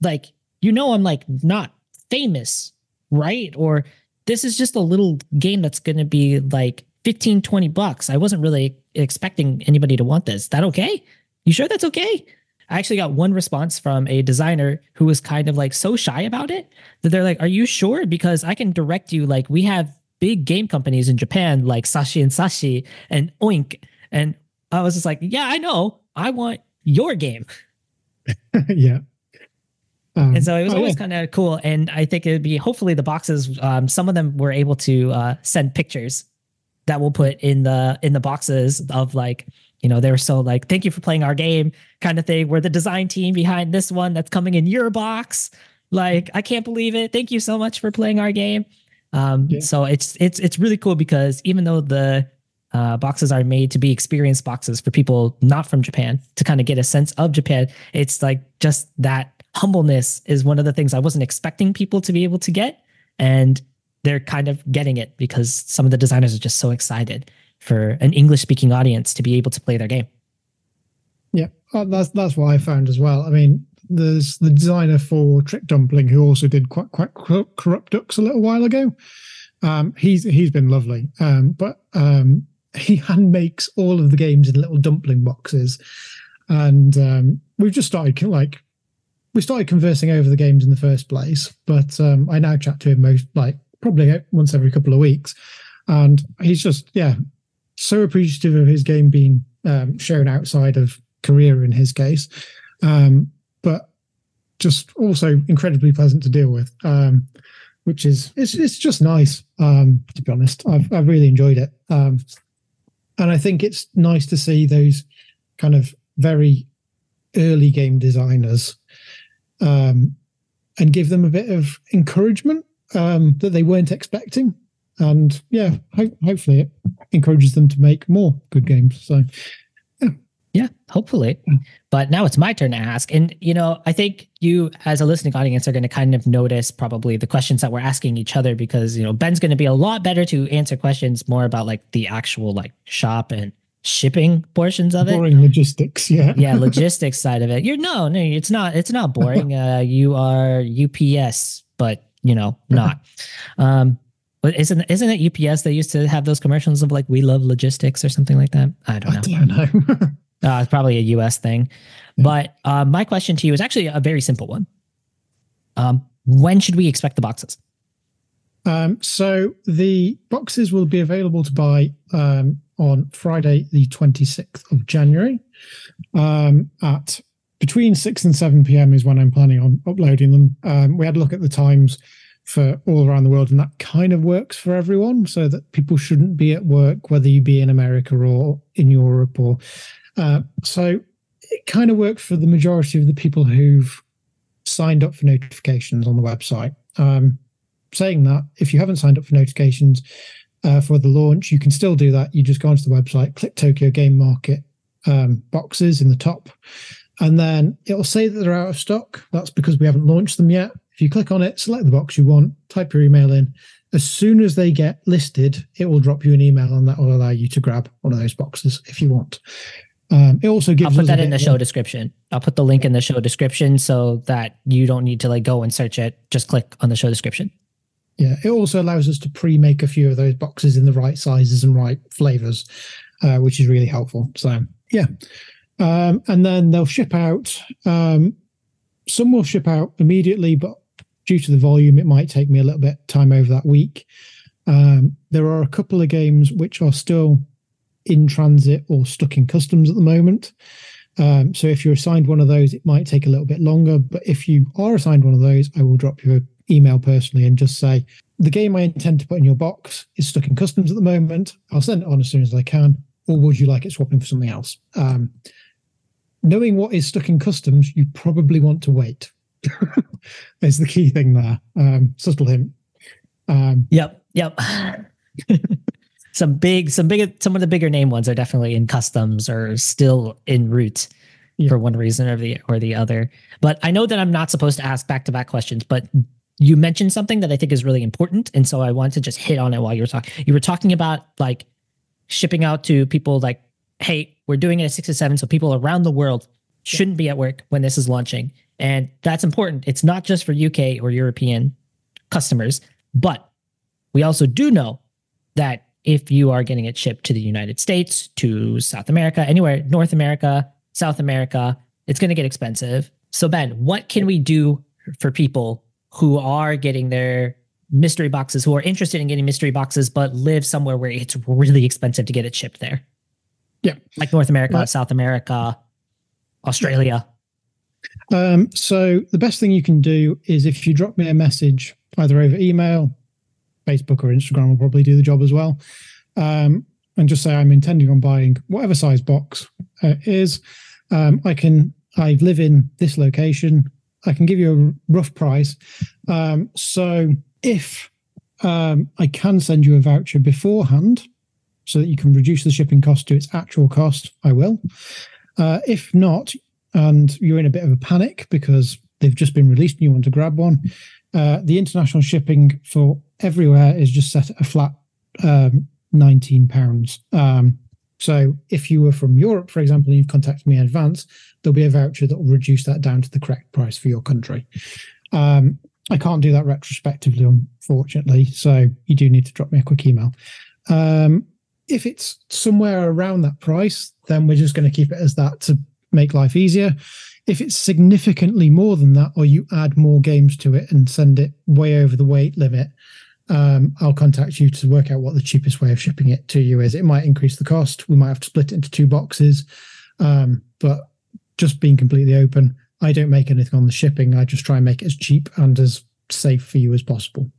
Like, you know, I'm like not famous, right? Or this is just a little game that's going to be like 15, 20 bucks. I wasn't really expecting anybody to want this. That okay? You sure that's okay? I actually got one response from a designer who was kind of like so shy about it that they're like, Are you sure? Because I can direct you. Like, we have big game companies in Japan like Saashi and Saashi and Oink. And I was just like, Yeah, I know. I want your game. yeah. Um, and so it was oh, always yeah. kind of cool. And I think it'd be hopefully the boxes, um, some of them were able to uh, send pictures that we'll put in the in the boxes of like you know, they were so like, thank you for playing our game kind of thing. We're the design team behind this one that's coming in your box. Like, I can't believe it. Thank you so much for playing our game. Um, yeah. so it's it's it's really cool because even though the uh, boxes are made to be experience boxes for people not from Japan to kind of get a sense of Japan, it's like just that humbleness is one of the things I wasn't expecting people to be able to get. And they're kind of getting it because some of the designers are just so excited for an English speaking audience to be able to play their game. Yeah, uh, that's that's what I found as well. I mean, there's the designer for Trick Dumpling who also did quite quite Corrupt Ducks a little while ago. Um, he's he's been lovely, um, but um, he hand makes all of the games in little dumpling boxes, and um, we've just started like we started conversing over the games in the first place. But um, I now chat to him most like probably once every couple of weeks, and he's just yeah so appreciative of his game being um, shown outside of Korea in his case, um, but just also incredibly pleasant to deal with. Um, which is it's it's just nice um, to be honest. I've I've really enjoyed it, um, and I think it's nice to see those kind of very early game designers um, and give them a bit of encouragement um, that they weren't expecting and yeah, ho- hopefully it encourages them to make more good games. So yeah. Hopefully. But now it's my turn to ask. And, you know, I think you, as a listening audience, are going to kind of notice probably the questions that we're asking each other because, you know, Ben's going to be a lot better to answer questions more about like the actual like shop and shipping portions of it. Boring logistics. Yeah. yeah. Logistics side of it. You're no, no, it's not, it's not boring. uh, you are UPS, but, you know, not. Um, but isn't isn't it UPS they used to have those commercials of like we love logistics or something like that? I don't know. I don't know. uh, it's probably a US thing. Yeah. But uh, my question to you is actually a very simple one. Um, when should we expect the boxes? Um, so the boxes will be available to buy um, on Friday, the 26th of January, um, at between 6 and 7 p.m. is when I'm planning on uploading them. Um, we had a look at the times for all around the world, and that kind of works for everyone, so that people shouldn't be at work, whether you be in America or in Europe, or uh, so it kind of worked for the majority of the people who've signed up for notifications on the website. Um, saying that, if you haven't signed up for notifications uh, for the launch, you can still do that. You just go onto the website, click Tokyo Game Market um, boxes in the top, and then it'll say that they're out of stock. That's because we haven't launched them yet. If you click on it, select the box you want, type your email in. As soon as they get listed, it will drop you an email, and that will allow you to grab one of those boxes if you want. Um, it also gives. I'll put that in the show description. I'll put the link in the show description so that you don't need to like go and search it. Just click on the show description. Yeah, it also allows us to pre-make a few of those boxes in the right sizes and right flavors, uh, which is really helpful. So yeah, um, and then they'll ship out. Um, some will ship out immediately, but due to the volume, it might take me a little bit time over that week. Um, there are a couple of games which are still in transit or stuck in customs at the moment. Um, so if you're assigned one of those, it might take a little bit longer. But if you are assigned one of those, I will drop you an email personally and just say the game I intend to put in your box is stuck in customs at the moment. I'll send it on as soon as I can. Or would you like it swapping for something else? Um, knowing what is stuck in customs, you probably want to wait. is the key thing there. Um, subtle hint. Um, yep. Yep. some big, some big, some of the bigger name ones are definitely in customs or still in route yeah. for one reason or the or the other. But I know that I'm not supposed to ask back to back questions, but you mentioned something that I think is really important, and so I wanted to just hit on it while you were talking. You were talking about like shipping out to people like, hey, we're doing it at six to seven, so people around the world shouldn't be at work when this is launching, and that's important. It's not just for UK or European customers, but we also do know that if you are getting it shipped to the United States, to South America, anywhere, North America, South America, it's going to get expensive. So, Ben, what can we do for people who are getting their mystery boxes, who are interested in getting mystery boxes, but live somewhere where it's really expensive to get it shipped there? Yeah. Like North America, South America, Australia. Um, so, the best thing you can do is if you drop me a message either over email, Facebook or Instagram will probably do the job as well. Um, and just say I'm intending on buying whatever size box uh, is. Um, I can. I live in this location. I can give you a rough price. Um, so if um, I can send you a voucher beforehand, so that you can reduce the shipping cost to its actual cost, I will. Uh, if not, and you're in a bit of a panic because they've just been released and you want to grab one, uh, the international shipping for everywhere is just set at a flat um, 19 pounds. Um, so if you were from Europe, for example, and you've contacted me in advance, there'll be a voucher that will reduce that down to the correct price for your country. Um, I can't do that retrospectively, unfortunately. So you do need to drop me a quick email. Um, if it's somewhere around that price, then we're just going to keep it as that to make life easier. If it's significantly more than that, or you add more games to it and send it way over the weight limit, um, I'll contact you to work out what the cheapest way of shipping it to you is. It might increase the cost. We might have to split it into two boxes. Um, but just being completely open, I don't make anything on the shipping. I just try and make it as cheap and as safe for you as possible.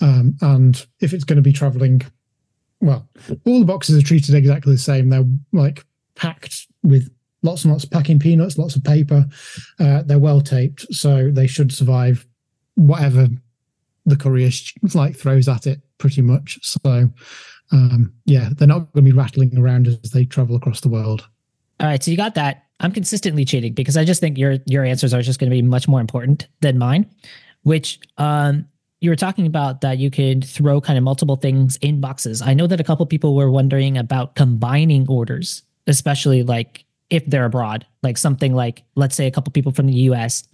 Um, and if it's going to be traveling, well, all the boxes are treated exactly the same. They're like packed with lots and lots of packing peanuts, lots of paper. Uh, they're well taped, so they should survive whatever the courier like throws at it pretty much. So um, yeah, they're not going to be rattling around as they travel across the world. All right, so you got that. I'm consistently cheating because I just think your your answers are just going to be much more important than mine. Which um, you were talking about that you could throw kind of multiple things in boxes. I know that a couple people were wondering about combining orders, especially like if they're abroad, like something like let's say a couple people from the U.S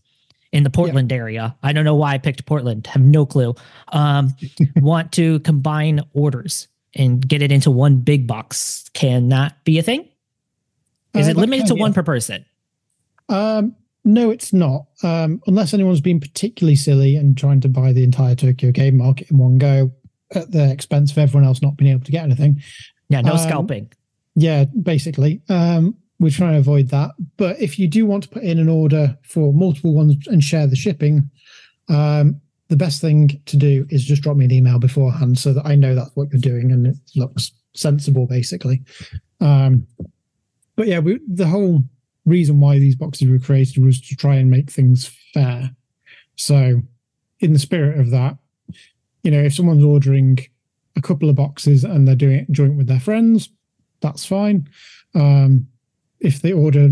in the Portland yeah. area. I don't know why I picked Portland. Have no clue. Um, want to combine orders and get it into one big box. Can that be a thing? Is uh, it limited to yeah. one per person? Um, no, it's not. Um, unless anyone's been particularly silly and trying to buy the entire Tokyo game market in one go at the expense of everyone else not being able to get anything. Yeah, no um, scalping. Yeah, basically. Um, we're trying to avoid that. But if you do want to put in an order for multiple ones and share the shipping, um, the best thing to do is just drop me an email beforehand so that I know that's what you're doing and it looks sensible, basically. Um, but yeah, we, the whole reason why these boxes were created was to try and make things fair. So, in the spirit of that, you know, if someone's ordering a couple of boxes and they're doing it joint with their friends, that's fine. Um, if they order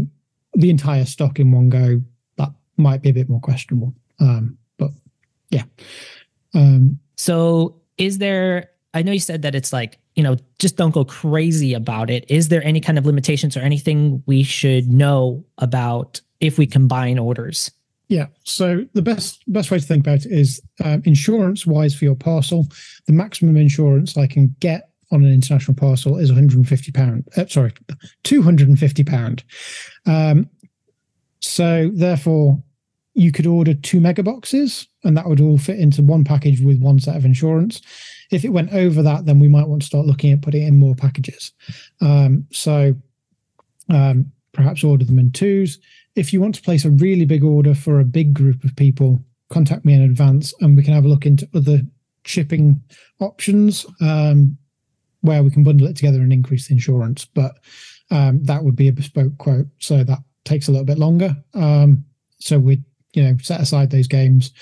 the entire stock in one go, that might be a bit more questionable. Um, but yeah. Um, so, is there? I know you said that it's like you know, just don't go crazy about it. Is there any kind of limitations or anything we should know about if we combine orders? Yeah. So the best best way to think about it is um, insurance wise for your parcel. The maximum insurance I can get on an international parcel is 150 pound. Uh, sorry, 250 pound. Um, so therefore, you could order two mega boxes, and that would all fit into one package with one set of insurance if it went over that, then we might want to start looking at putting in more packages. Um, so um, perhaps order them in twos. If you want to place a really big order for a big group of people, contact me in advance and we can have a look into other shipping options um, where we can bundle it together and increase the insurance. But um, that would be a bespoke quote. So that takes a little bit longer. Um, so we you know set aside those games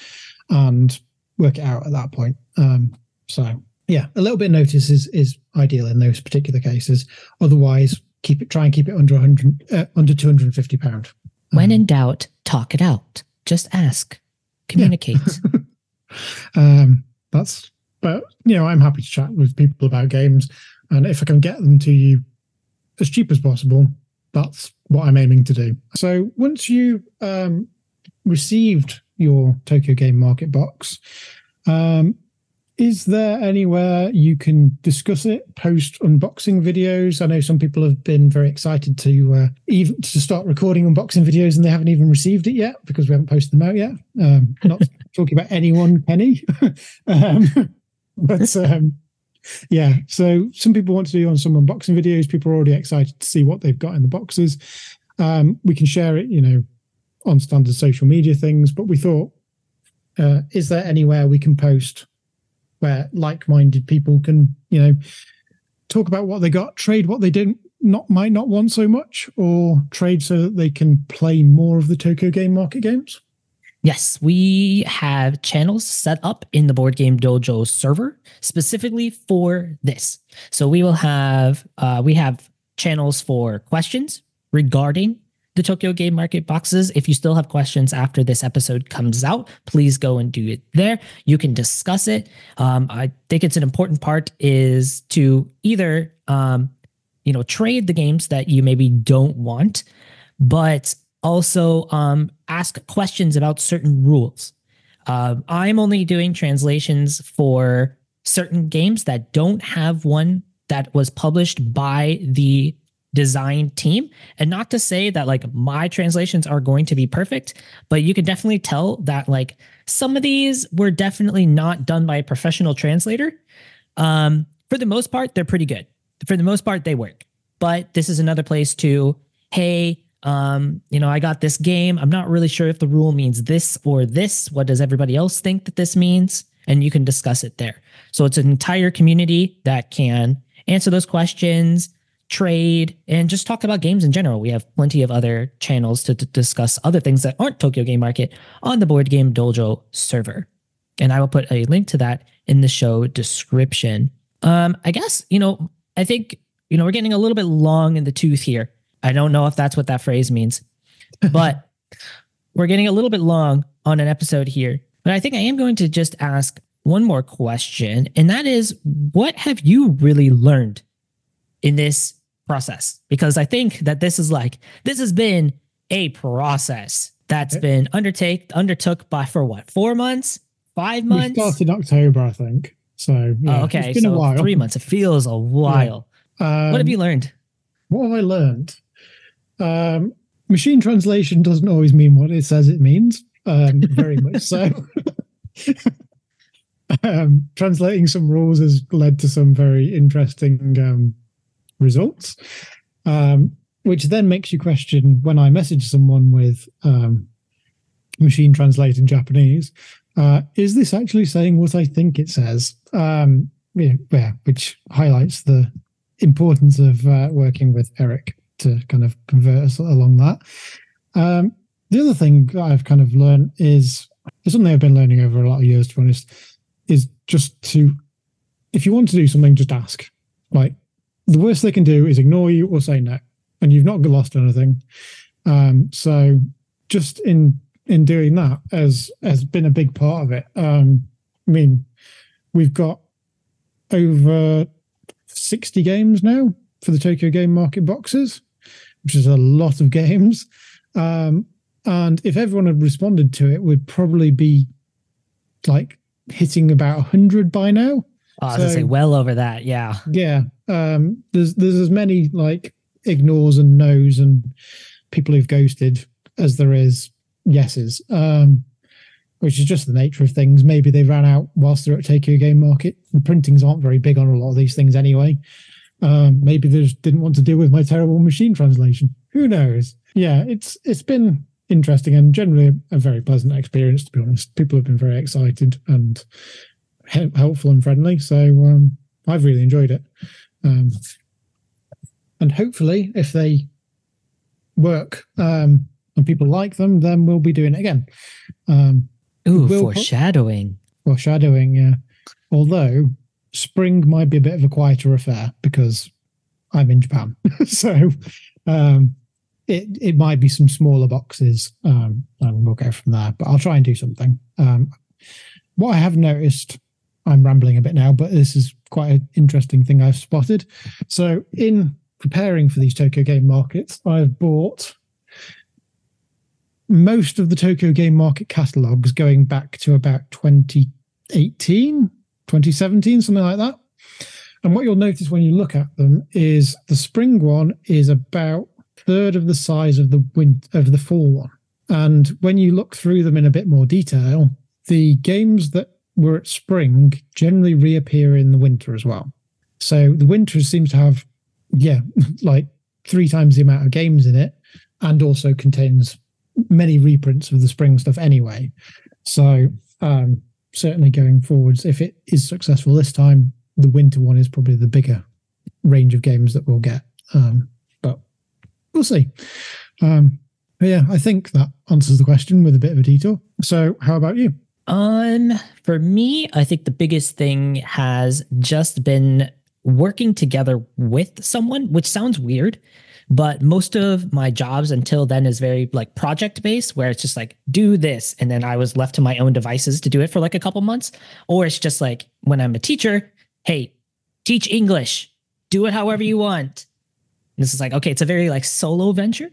and work it out at that point. Um, so yeah, a little bit of notice is is ideal in those particular cases. Otherwise, keep it try and keep it under 100 uh, under 250 pound. When um, in doubt, talk it out. Just ask, communicate. Yeah. um, that's but you know I'm happy to chat with people about games, and if I can get them to you as cheap as possible, that's what I'm aiming to do. So once you um, received your Tokyo Game Market box, um, is there anywhere you can discuss it post unboxing videos? I know some people have been very excited to uh, even to start recording unboxing videos and they haven't even received it yet because we haven't posted them out yet. Um, not talking about anyone penny um, but um, yeah so some people want to do on some unboxing videos people are already excited to see what they've got in the boxes um, we can share it you know on standard social media things but we thought uh, is there anywhere we can post where like-minded people can, you know, talk about what they got, trade what they didn't not might not want so much, or trade so that they can play more of the Tokyo Game Market games? Yes, we have channels set up in the Board Game Dojo server specifically for this. So we will have uh, we have channels for questions regarding the Tokyo Game Market boxes. If you still have questions after this episode comes out, please go and do it there. You can discuss it. Um, I think it's an important part is to either um, you know trade the games that you maybe don't want, but also um, ask questions about certain rules. Uh, I'm only doing translations for certain games that don't have one that was published by the design team. And not to say that like my translations are going to be perfect, but you can definitely tell that like some of these were definitely not done by a professional translator. Um, for the most part, they're pretty good. For the most part, they work. But this is another place to, hey, um, you know, I got this game. I'm not really sure if the rule means this or this. What does everybody else think that this means? And you can discuss it there. So it's an entire community that can answer those questions, trade, and just talk about games in general. We have plenty of other channels to, discuss other things that aren't Tokyo Game Market on the Board Game Dojo server. And I will put a link to that in the show description. Um, I guess, you know, I think, you know, we're getting a little bit long in the tooth here. I don't know if that's what that phrase means, but we're getting a little bit long on an episode here. But I think I am going to just ask one more question, and that is what have you really learned in this process because I think that this is like this has been a process that's been undertake undertook by for what four months, five months. We started October, I think. So yeah, oh, okay, it's been so a while. three months. It feels a while. Yeah. Um, what have you learned? What have I learned? Um, machine translation doesn't always mean what it says it means. Um, very much so. um, translating some rules has led to some very interesting um, results, um, which then makes you question when I message someone with um, machine translated Japanese, uh, is this actually saying what I think it says? Um, yeah, yeah, which highlights the importance of uh, working with Eric to kind of convert us along that. Um, the other thing I've kind of learned is it's something I've been learning over a lot of years, to be honest, is just to, if you want to do something, just ask. Like the worst they can do is ignore you or say no, and you've not lost anything. Um, so just in in doing that has has been a big part of it. Um, I mean, we've got over sixty games now for the Tokyo Game Market boxes, which is a lot of games. Um, and if everyone had responded to it, we'd probably be like hitting about 100 by now. Oh, I was so, say well over that. Yeah. Yeah. Um, there's there's as many like ignores and no's and people who've ghosted as there is yeses. Um, which is just the nature of things. Maybe they ran out whilst they're at Tokyo Game Market. The printings aren't very big on a lot of these things anyway. Um, maybe they just didn't want to deal with my terrible machine translation. Who knows? Yeah, it's it's been interesting and generally a, very pleasant experience to be honest. People have been very excited and he- helpful and friendly so um, i've really enjoyed it. Um, and hopefully if they work um, and people like them then we'll be doing it again. Um, Ooh, foreshadowing. put, foreshadowing yeah. Although spring might be a bit of a quieter affair because i'm in japan so um, it it might be some smaller boxes, um, and we'll go from there. But I'll try and do something. Um, what I have noticed, I'm rambling a bit now, but this is quite an interesting thing I've spotted. So, in preparing for these Tokyo Game Markets, I've bought most of the Tokyo Game Market catalogs going back to about 2018, 2017, something like that. And what you'll notice when you look at them is the spring one is about third of the size of the winter of the fall one. And when you look through them in a bit more detail, the games that were at spring generally reappear in the winter as well. So the winter seems to have, yeah, like three times the amount of games in it, and also contains many reprints of the spring stuff anyway. So um, certainly going forwards, if it is successful this time, the winter one is probably the bigger range of games that we'll get. Um, but we'll see. Um, yeah, I think that answers the question with a bit of a detour. So, how about you? Um, for me, I think the biggest thing has just been working together with someone, which sounds weird, but most of my jobs until then is very like project based, where it's just like do this, and then I was left to my own devices to do it for like a couple months, or it's just like when I'm a teacher, hey, teach English, do it however you want this is like, okay, it's a very like solo venture.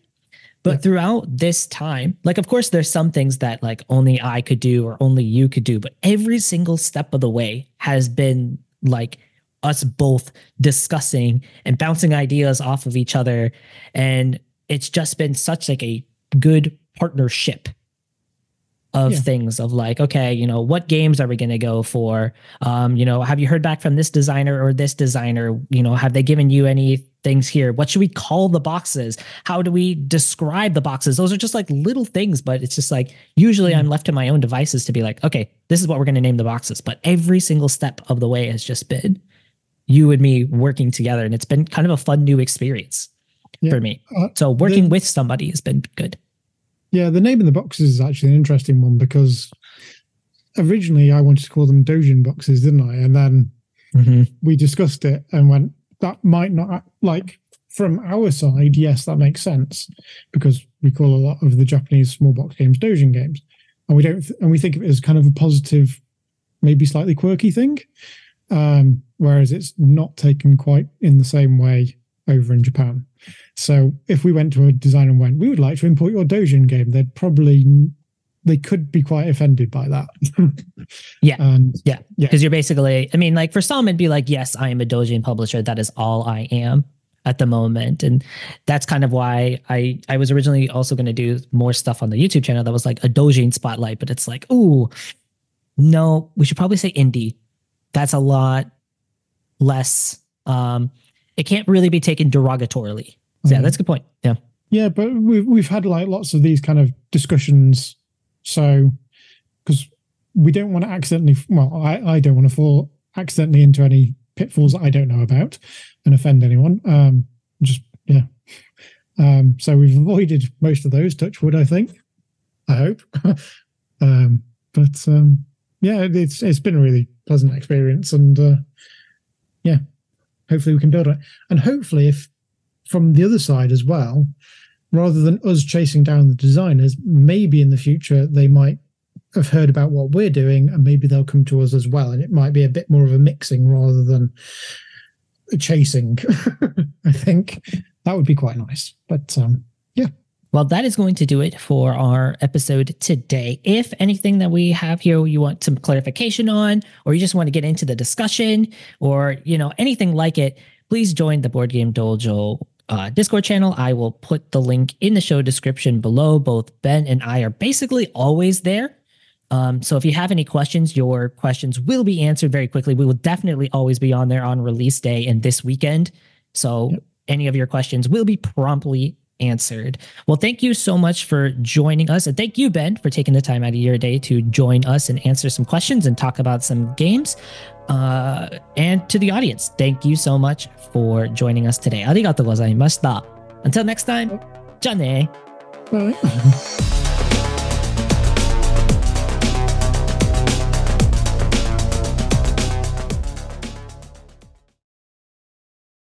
But yeah. throughout this time, like, of course, there's some things that like only I could do or only you could do, but every single step of the way has been like us both discussing and bouncing ideas off of each other. And it's just been such like a good partnership of yeah. things of like okay you know what games are we going to go for um you know have you heard back from this designer or this designer you know have they given you any things here. What should we call the boxes? How do we describe the boxes? Those are just like little things, but it's just like usually I'm left to my own devices to be like, okay, this is what we're going to name the boxes. But every single step of the way has just been you and me working together. And it's been kind of a fun new experience yeah. for me. Uh, so working the, with somebody has been good. Yeah, the name of the boxes is actually an interesting one because originally I wanted to call them Dojin boxes, didn't I? And then mm-hmm. we discussed it and went, that might not like from our side, yes, that makes sense because we call a lot of the Japanese small box games Dojin games, and we don't and we think of it as kind of a positive, maybe slightly quirky thing, um, whereas it's not taken quite in the same way over in Japan. So if we went to a designer and went, we would like to import your Dojin game, they'd probably they could be quite offended by that. yeah. And yeah. Yeah. Because you're basically, I mean, like for some, it'd be like, yes, I am a Dojin publisher. That is all I am. at the moment and that's kind of why i i was originally also going to do more stuff on the youtube channel that was like a dojin spotlight but it's like oh no we should probably say indie that's a lot less um it can't really be taken derogatorily so yeah that's a good point yeah yeah but we've, we've had like lots of these kind of discussions so because we don't want to accidentally well i i don't want to fall accidentally into any pitfalls that i don't know about and offend anyone. Um, just yeah. Um, so we've avoided most of those. Touch wood, I think. I hope. um, but um, yeah, it's it's been a really pleasant experience, and uh, yeah, hopefully we can build it. And hopefully, if from the other side as well, rather than us chasing down the designers, maybe in the future they might have heard about what we're doing, and maybe they'll come to us as well, and it might be a bit more of a mixing rather than chasing. I think that would be quite nice. But um, yeah. Well, that is going to do it for our episode today. If anything that we have here you want some clarification on, or you just want to get into the discussion, or you know anything like it, please join the Board Game Dojo uh, Discord channel. I will put the link in the show description below. Both Ben and I are basically always there. Um, so if you have any questions, your questions will be answered very quickly. We will definitely always be on there on release day and this weekend. So yep. any of your questions will be promptly answered. Well, thank you so much for joining us. And thank you, Ben, for taking the time out of your day to join us and answer some questions and talk about some games. Uh, and to the audience, thank you so much for joining us today. Arigatou gozaimashita. Until next time, じゃあね。Bye.